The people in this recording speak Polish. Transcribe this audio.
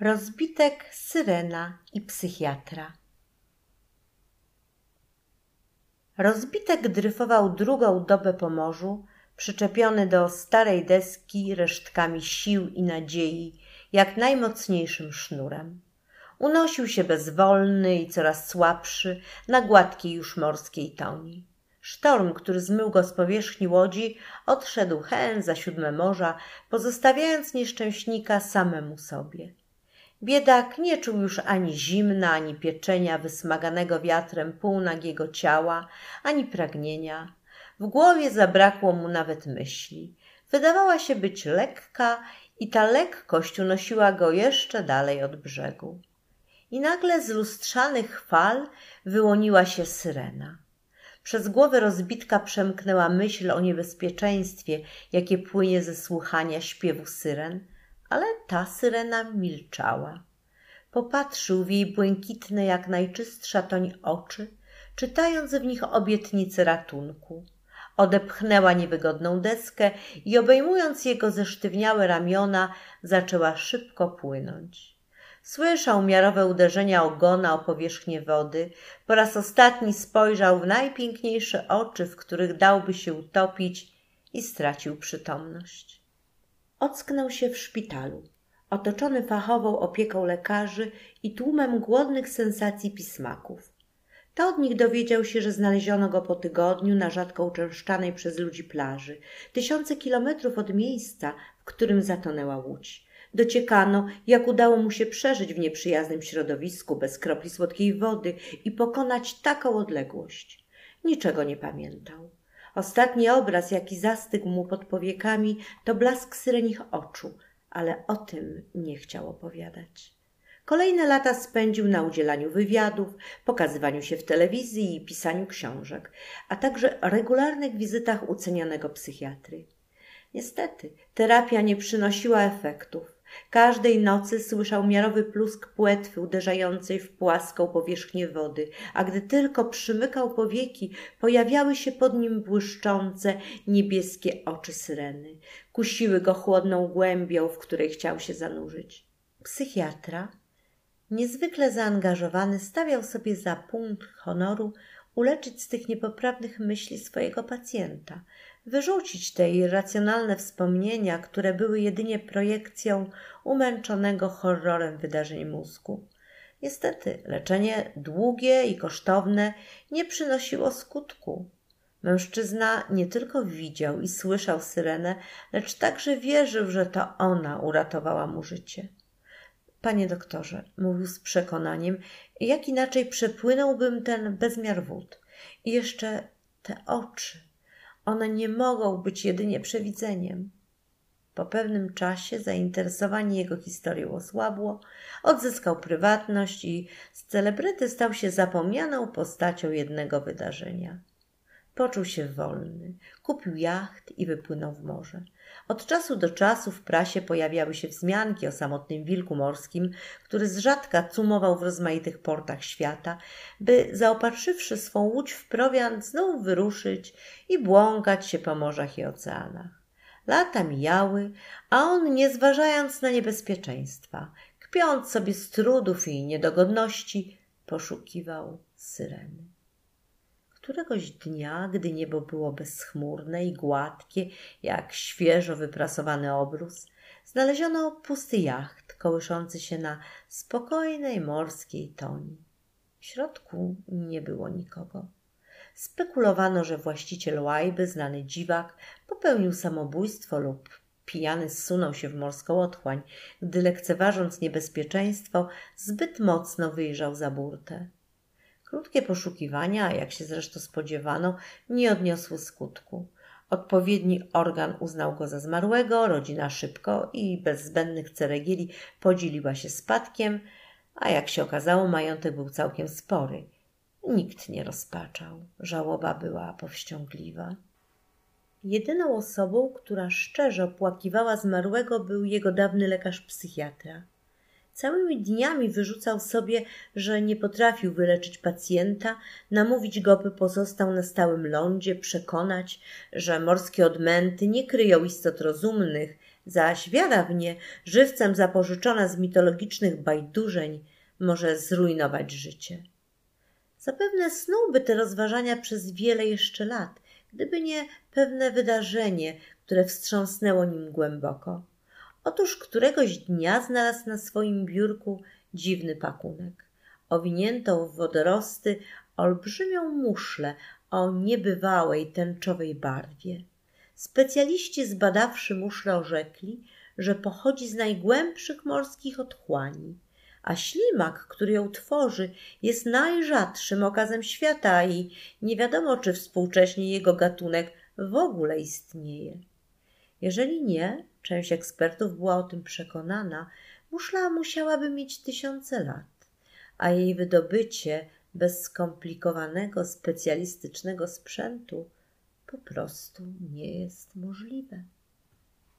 Rozbitek, syrena i psychiatra. Rozbitek dryfował drugą dobę po morzu, przyczepiony do starej deski resztkami sił i nadziei, jak najmocniejszym sznurem. Unosił się bezwolny i coraz słabszy na gładkiej już morskiej toni. Sztorm, który zmył go z powierzchni łodzi, odszedł hen za siódme morza, pozostawiając nieszczęśnika samemu sobie. Biedak nie czuł już ani zimna, ani pieczenia wysmaganego wiatrem półnagiego ciała, ani pragnienia. W głowie zabrakło mu nawet myśli. Wydawała się być lekka i ta lekkość unosiła go jeszcze dalej od brzegu. I nagle z lustrzanych fal wyłoniła się syrena. Przez głowę rozbitka przemknęła myśl o niebezpieczeństwie, jakie płynie ze słuchania śpiewu syren, ale ta syrena milczała. Popatrzył w jej błękitne jak najczystsza toń oczy, czytając w nich obietnicę ratunku. Odepchnęła niewygodną deskę i obejmując jego zesztywniałe ramiona, zaczęła szybko płynąć. Słyszał miarowe uderzenia ogona o powierzchnię wody. Po raz ostatni spojrzał w najpiękniejsze oczy, w których dałby się utopić i stracił przytomność. Ocknął się w szpitalu, otoczony fachową opieką lekarzy i tłumem głodnych sensacji pismaków. To od nich dowiedział się, że znaleziono go po tygodniu na rzadko uczęszczanej przez ludzi plaży, tysiące kilometrów od miejsca, w którym zatonęła łódź. Dociekano, jak udało mu się przeżyć w nieprzyjaznym środowisku bez kropli słodkiej wody i pokonać taką odległość. Niczego nie pamiętał. Ostatni obraz, jaki zastygł mu pod powiekami, to blask syrenich oczu, ale o tym nie chciał opowiadać. Kolejne lata spędził na udzielaniu wywiadów, pokazywaniu się w telewizji i pisaniu książek, a także regularnych wizytach ucenionego psychiatry. Niestety, terapia nie przynosiła efektów. Każdej nocy słyszał miarowy plusk płetwy uderzającej w płaską powierzchnię wody, a gdy tylko przymykał powieki, pojawiały się pod nim błyszczące, niebieskie oczy syreny. Kusiły go chłodną głębią, w której chciał się zanurzyć. Psychiatra, niezwykle zaangażowany, stawiał sobie za punkt honoru uleczyć z tych niepoprawnych myśli swojego pacjenta, wyrzucić te irracjonalne wspomnienia, które były jedynie projekcją umęczonego horrorem wydarzeń mózgu. Niestety, leczenie długie i kosztowne nie przynosiło skutku. Mężczyzna nie tylko widział i słyszał syrenę, lecz także wierzył, że to ona uratowała mu życie. Panie doktorze, mówił z przekonaniem, jak inaczej przepłynąłbym ten bezmiar wód. I jeszcze te oczy. One nie mogą być jedynie przewidzeniem. Po pewnym czasie zainteresowanie jego historią osłabło, odzyskał prywatność i z celebryty stał się zapomnianą postacią jednego wydarzenia. Poczuł się wolny, kupił jacht i wypłynął w morze. Od czasu do czasu w prasie pojawiały się wzmianki o samotnym wilku morskim, który z rzadka cumował w rozmaitych portach świata, by zaopatrzywszy swą łódź w prowiant znów wyruszyć i błąkać się po morzach i oceanach. Lata mijały, a on, nie zważając na niebezpieczeństwa, kpiąc sobie z trudów i niedogodności, poszukiwał syreny. Któregoś dnia, gdy niebo było bezchmurne i gładkie, jak świeżo wyprasowany obrus, znaleziono pusty jacht kołyszący się na spokojnej morskiej toni. W środku nie było nikogo. Spekulowano, że właściciel łajby, znany dziwak, popełnił samobójstwo lub pijany zsunął się w morską otchłań, gdy lekceważąc niebezpieczeństwo, zbyt mocno wyjrzał za burtę. Krótkie poszukiwania, jak się zresztą spodziewano, nie odniosły skutku. Odpowiedni organ uznał go za zmarłego, rodzina szybko i bez zbędnych ceregieli podzieliła się spadkiem, a jak się okazało, majątek był całkiem spory. Nikt nie rozpaczał, żałoba była powściągliwa. Jedyną osobą, która szczerze opłakiwała zmarłego, był jego dawny lekarz psychiatra. Całymi dniami wyrzucał sobie, że nie potrafił wyleczyć pacjenta, namówić go, by pozostał na stałym lądzie, przekonać, że morskie odmęty nie kryją istot rozumnych, zaś wiara w nie, żywcem zapożyczona z mitologicznych bajdurzeń, może zrujnować życie. Zapewne snułby te rozważania przez wiele jeszcze lat, gdyby nie pewne wydarzenie, które wstrząsnęło nim głęboko. Otóż któregoś dnia znalazł na swoim biurku dziwny pakunek, owiniętą w wodorosty olbrzymią muszlę o niebywałej tęczowej barwie. Specjaliści zbadawszy muszlę orzekli, że pochodzi z najgłębszych morskich otchłani, a ślimak, który ją tworzy, jest najrzadszym okazem świata i nie wiadomo, czy współcześnie jego gatunek w ogóle istnieje. Jeżeli nie, część ekspertów była o tym przekonana, muszla musiałaby mieć tysiące lat, a jej wydobycie bez skomplikowanego specjalistycznego sprzętu po prostu nie jest możliwe.